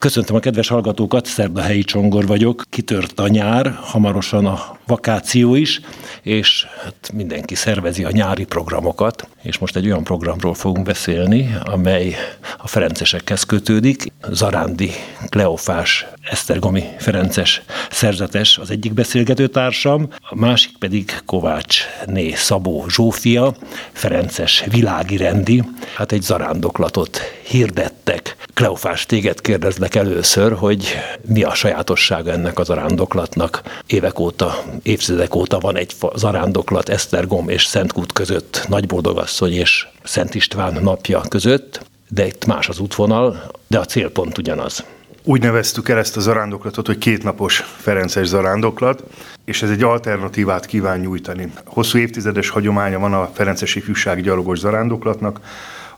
Köszöntöm a kedves hallgatókat, Szerdahelyi Csongor vagyok. Kitört a nyár, hamarosan a vakáció is, és hát mindenki szervezi a nyári programokat, és most egy olyan programról fogunk beszélni, amely a Ferencesekhez kötődik. Zarándi Kleofás Esztergomi Ferences szerzetes az egyik beszélgetőtársam, a másik pedig Kovács Né Szabó Zsófia, Ferences világi rendi. Hát egy zarándoklatot hirdettek. Kleofás, téged kérdezlek először, hogy mi a sajátossága ennek az zarándoklatnak. Évek óta, évtizedek óta van egy zarándoklat Esztergom és Szentkút között, Nagyboldogasszony és Szent István napja között, de itt más az útvonal, de a célpont ugyanaz. Úgy neveztük el ezt a zarándoklatot, hogy kétnapos Ferences zarándoklat, és ez egy alternatívát kíván nyújtani. Hosszú évtizedes hagyománya van a Ferences ifjúsági gyalogos zarándoklatnak,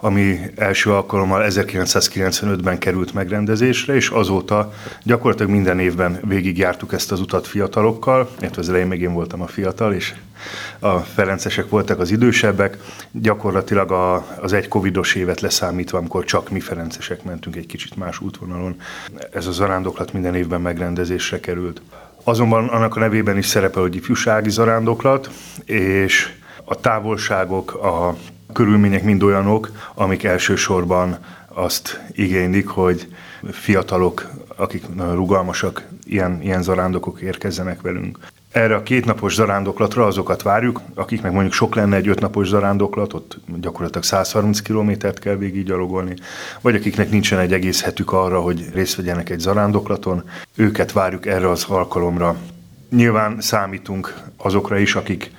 ami első alkalommal 1995-ben került megrendezésre, és azóta gyakorlatilag minden évben végigjártuk ezt az utat fiatalokkal, illetve az elején még én voltam a fiatal, és a Ferencesek voltak az idősebbek. Gyakorlatilag a, az egy covidos évet leszámítva, amikor csak mi Ferencesek mentünk egy kicsit más útvonalon, ez a zarándoklat minden évben megrendezésre került. Azonban annak a nevében is szerepel, hogy ifjúsági zarándoklat, és a távolságok, a körülmények mind olyanok, amik elsősorban azt igénylik, hogy fiatalok, akik rugalmasak, ilyen, ilyen zarándokok érkezzenek velünk. Erre a kétnapos zarándoklatra azokat várjuk, akiknek mondjuk sok lenne egy ötnapos zarándoklat, ott gyakorlatilag 130 kilométert kell végig gyalogolni, vagy akiknek nincsen egy egész hetük arra, hogy részt vegyenek egy zarándoklaton, őket várjuk erre az alkalomra. Nyilván számítunk azokra is, akik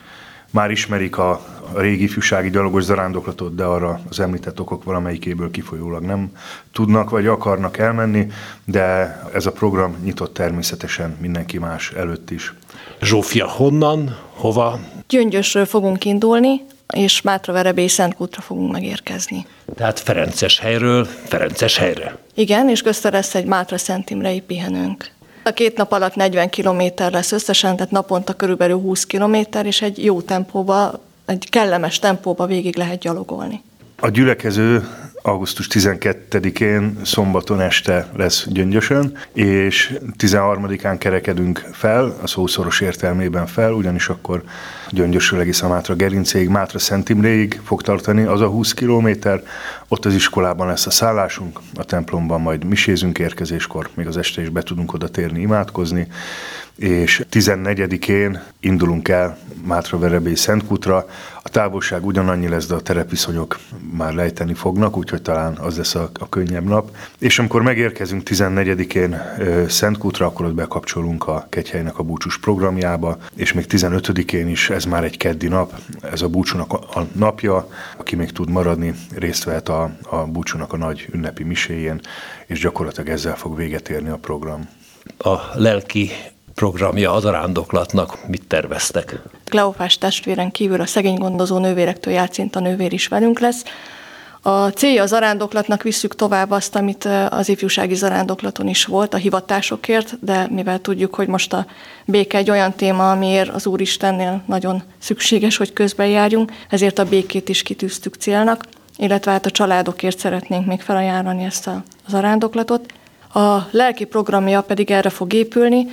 már ismerik a, a régi ifjúsági gyalogos zarándoklatot, de arra az említett okok valamelyikéből kifolyólag nem tudnak vagy akarnak elmenni, de ez a program nyitott természetesen mindenki más előtt is. Zsófia, honnan, hova? Gyöngyösről fogunk indulni, és Mátraverebe és Szentkútra fogunk megérkezni. Tehát Ferences helyről Ferences helyre. Igen, és közte lesz egy Mátra Szent Imrei pihenőnk. A két nap alatt 40 kilométer lesz összesen, tehát naponta körülbelül 20 kilométer, és egy jó tempóba, egy kellemes tempóba végig lehet gyalogolni. A gyülekező augusztus 12-én szombaton este lesz Gyöngyösön, és 13-án kerekedünk fel, a szószoros értelmében fel, ugyanis akkor Gyöngyösről egészen Mátra Gerincéig, Mátra Szent Imréig fog tartani az a 20 kilométer. Ott az iskolában lesz a szállásunk, a templomban majd misézünk érkezéskor, még az este is be tudunk oda térni, imádkozni, és 14-én indulunk el Mátra Verebély Szentkútra. A távolság ugyanannyi lesz, de a terepviszonyok már lejteni fognak, úgyhogy talán az lesz a, a könnyebb nap. És amikor megérkezünk 14-én Szentkútra, akkor ott bekapcsolunk a Kegyhelynek a búcsús programjába, és még 15-én is, ez már egy keddi nap, ez a búcsúnak a, a napja, aki még tud maradni, részt vehet a, a búcsúnak a nagy ünnepi miséjén, és gyakorlatilag ezzel fog véget érni a program. A lelki programja az arándoklatnak, mit terveztek? Kleofás testvéren kívül a szegény gondozó nővérektől a nővér is velünk lesz. A célja az arándoklatnak visszük tovább azt, amit az ifjúsági zarándoklaton is volt, a hivatásokért, de mivel tudjuk, hogy most a béke egy olyan téma, amiért az Úristennél nagyon szükséges, hogy közben ezért a békét is kitűztük célnak, illetve hát a családokért szeretnénk még felajánlani ezt a, az arándoklatot. A lelki programja pedig erre fog épülni,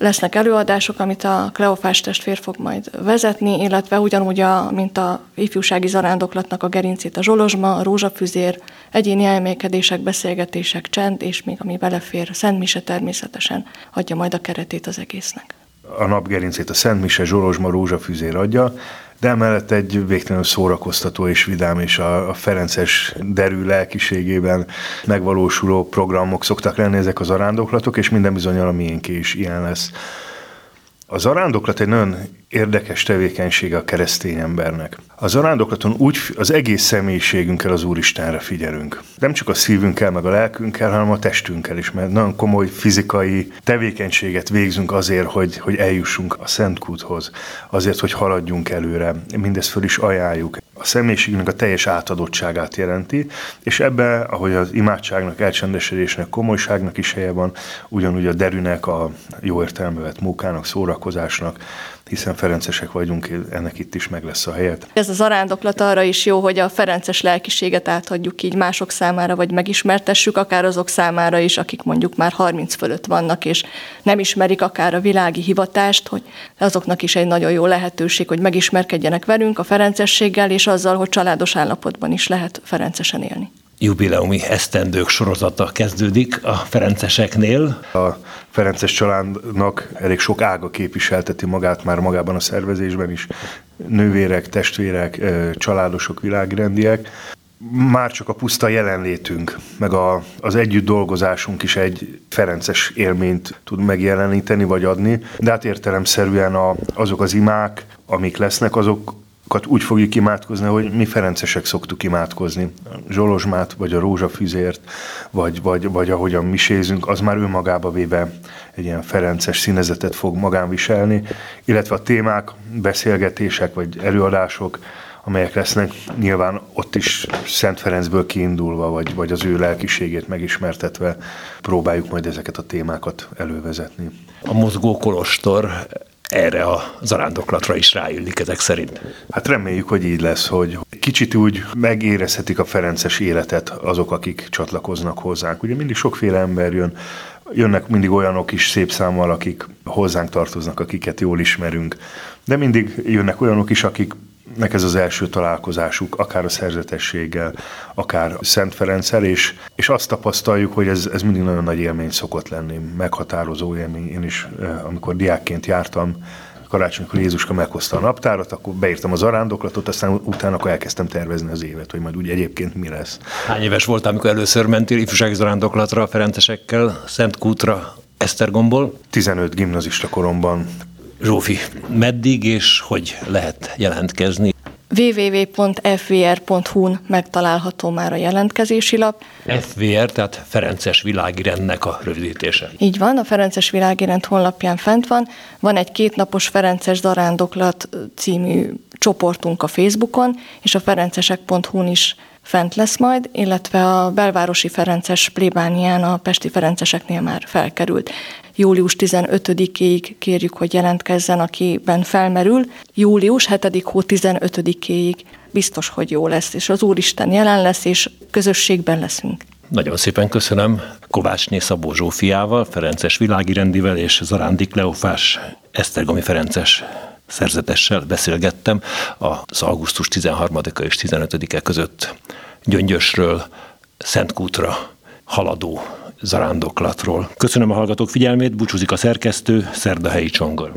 Lesznek előadások, amit a Kleofás testvér fog majd vezetni, illetve ugyanúgy, a, mint a ifjúsági zarándoklatnak a gerincét a zsolozsma, a rózsafüzér, egyéni elmélkedések, beszélgetések, csend, és még ami belefér, Szent Mise természetesen adja majd a keretét az egésznek. A napgerincét a Szent Mise, zsolozsma, rózsafüzér adja, de emellett egy végtelenül szórakoztató és vidám és a, a Ferences derű lelkiségében megvalósuló programok szoktak lenni ezek az arándoklatok, és minden bizonyal a miénké is ilyen lesz. Az arándoklat egy nagyon érdekes tevékenysége a keresztény embernek. Az arándoklaton úgy az egész személyiségünkkel az Úristenre figyelünk. Nem csak a szívünkkel, meg a lelkünkkel, hanem a testünkkel is, mert nagyon komoly fizikai tevékenységet végzünk azért, hogy, hogy eljussunk a Szentkúthoz, azért, hogy haladjunk előre. Mindezt föl is ajánljuk. Személyiségünknek a teljes átadottságát jelenti, és ebbe, ahogy az imádságnak, elcsendesedésnek, komolyságnak is helye van, ugyanúgy a derűnek, a jó értelmevet munkának, szórakozásnak, hiszen ferencesek vagyunk, ennek itt is meg lesz a helyet. Ez a zarándoklat arra is jó, hogy a ferences lelkiséget átadjuk így mások számára, vagy megismertessük, akár azok számára is, akik mondjuk már 30 fölött vannak, és nem ismerik akár a világi hivatást, hogy azoknak is egy nagyon jó lehetőség, hogy megismerkedjenek velünk a ferencességgel, és azzal, hogy családos állapotban is lehet ferencesen élni jubileumi esztendők sorozata kezdődik a Ferenceseknél. A Ferences családnak elég sok ága képviselteti magát már magában a szervezésben is. Nővérek, testvérek, családosok, világrendiek. Már csak a puszta jelenlétünk, meg a, az együtt dolgozásunk is egy ferences élményt tud megjeleníteni vagy adni, de hát értelemszerűen a, azok az imák, amik lesznek, azok úgy fogjuk imádkozni, hogy mi ferencesek szoktuk imádkozni. Zsolozsmát, vagy a rózsafüzért, vagy, vagy, vagy ahogyan misézünk, az már önmagába véve egy ilyen ferences színezetet fog magán viselni, illetve a témák, beszélgetések, vagy előadások, amelyek lesznek, nyilván ott is Szent Ferencből kiindulva, vagy, vagy az ő lelkiségét megismertetve próbáljuk majd ezeket a témákat elővezetni. A mozgó kolostor erre a zarándoklatra is ráillik ezek szerint. Hát reméljük, hogy így lesz, hogy kicsit úgy megérezhetik a Ferences életet azok, akik csatlakoznak hozzánk. Ugye mindig sokféle ember jön, jönnek mindig olyanok is szép számmal, akik hozzánk tartoznak, akiket jól ismerünk, de mindig jönnek olyanok is, akik nek ez az első találkozásuk, akár a szerzetességgel, akár Szent Ferenccel, és, és azt tapasztaljuk, hogy ez, ez mindig nagyon nagy élmény szokott lenni, meghatározó élmény. Én is, eh, amikor diákként jártam, karácsonykor Jézuska meghozta a naptárat, akkor beírtam az arándoklatot, aztán utána akkor elkezdtem tervezni az évet, hogy majd úgy egyébként mi lesz. Hány éves voltál, amikor először mentél ifjúsági zarándoklatra a ferencesekkel, Szent Kútra, Esztergomból? 15 gimnazista koromban Zsófi, meddig és hogy lehet jelentkezni? www.fvr.hu-n megtalálható már a jelentkezési lap. FVR, tehát Ferences Világirendnek a rövidítése. Így van, a Ferences Világirend honlapján fent van. Van egy kétnapos Ferences Zarándoklat című csoportunk a Facebookon, és a ferencesek.hu-n is fent lesz majd, illetve a belvárosi Ferences plébánián a pesti ferenceseknél már felkerült. Július 15-ig kérjük, hogy jelentkezzen, akiben felmerül. Július 7. hó 15-ig biztos, hogy jó lesz, és az Úristen jelen lesz, és közösségben leszünk. Nagyon szépen köszönöm Kovácsné Szabó Zsófiával, Ferences világirendivel és Zarándik Leofás Esztergomi Ferences szerzetessel beszélgettem az augusztus 13-a és 15-e között Gyöngyösről Szentkútra haladó zarándoklatról. Köszönöm a hallgatók figyelmét, búcsúzik a szerkesztő, Szerdahelyi Csongor.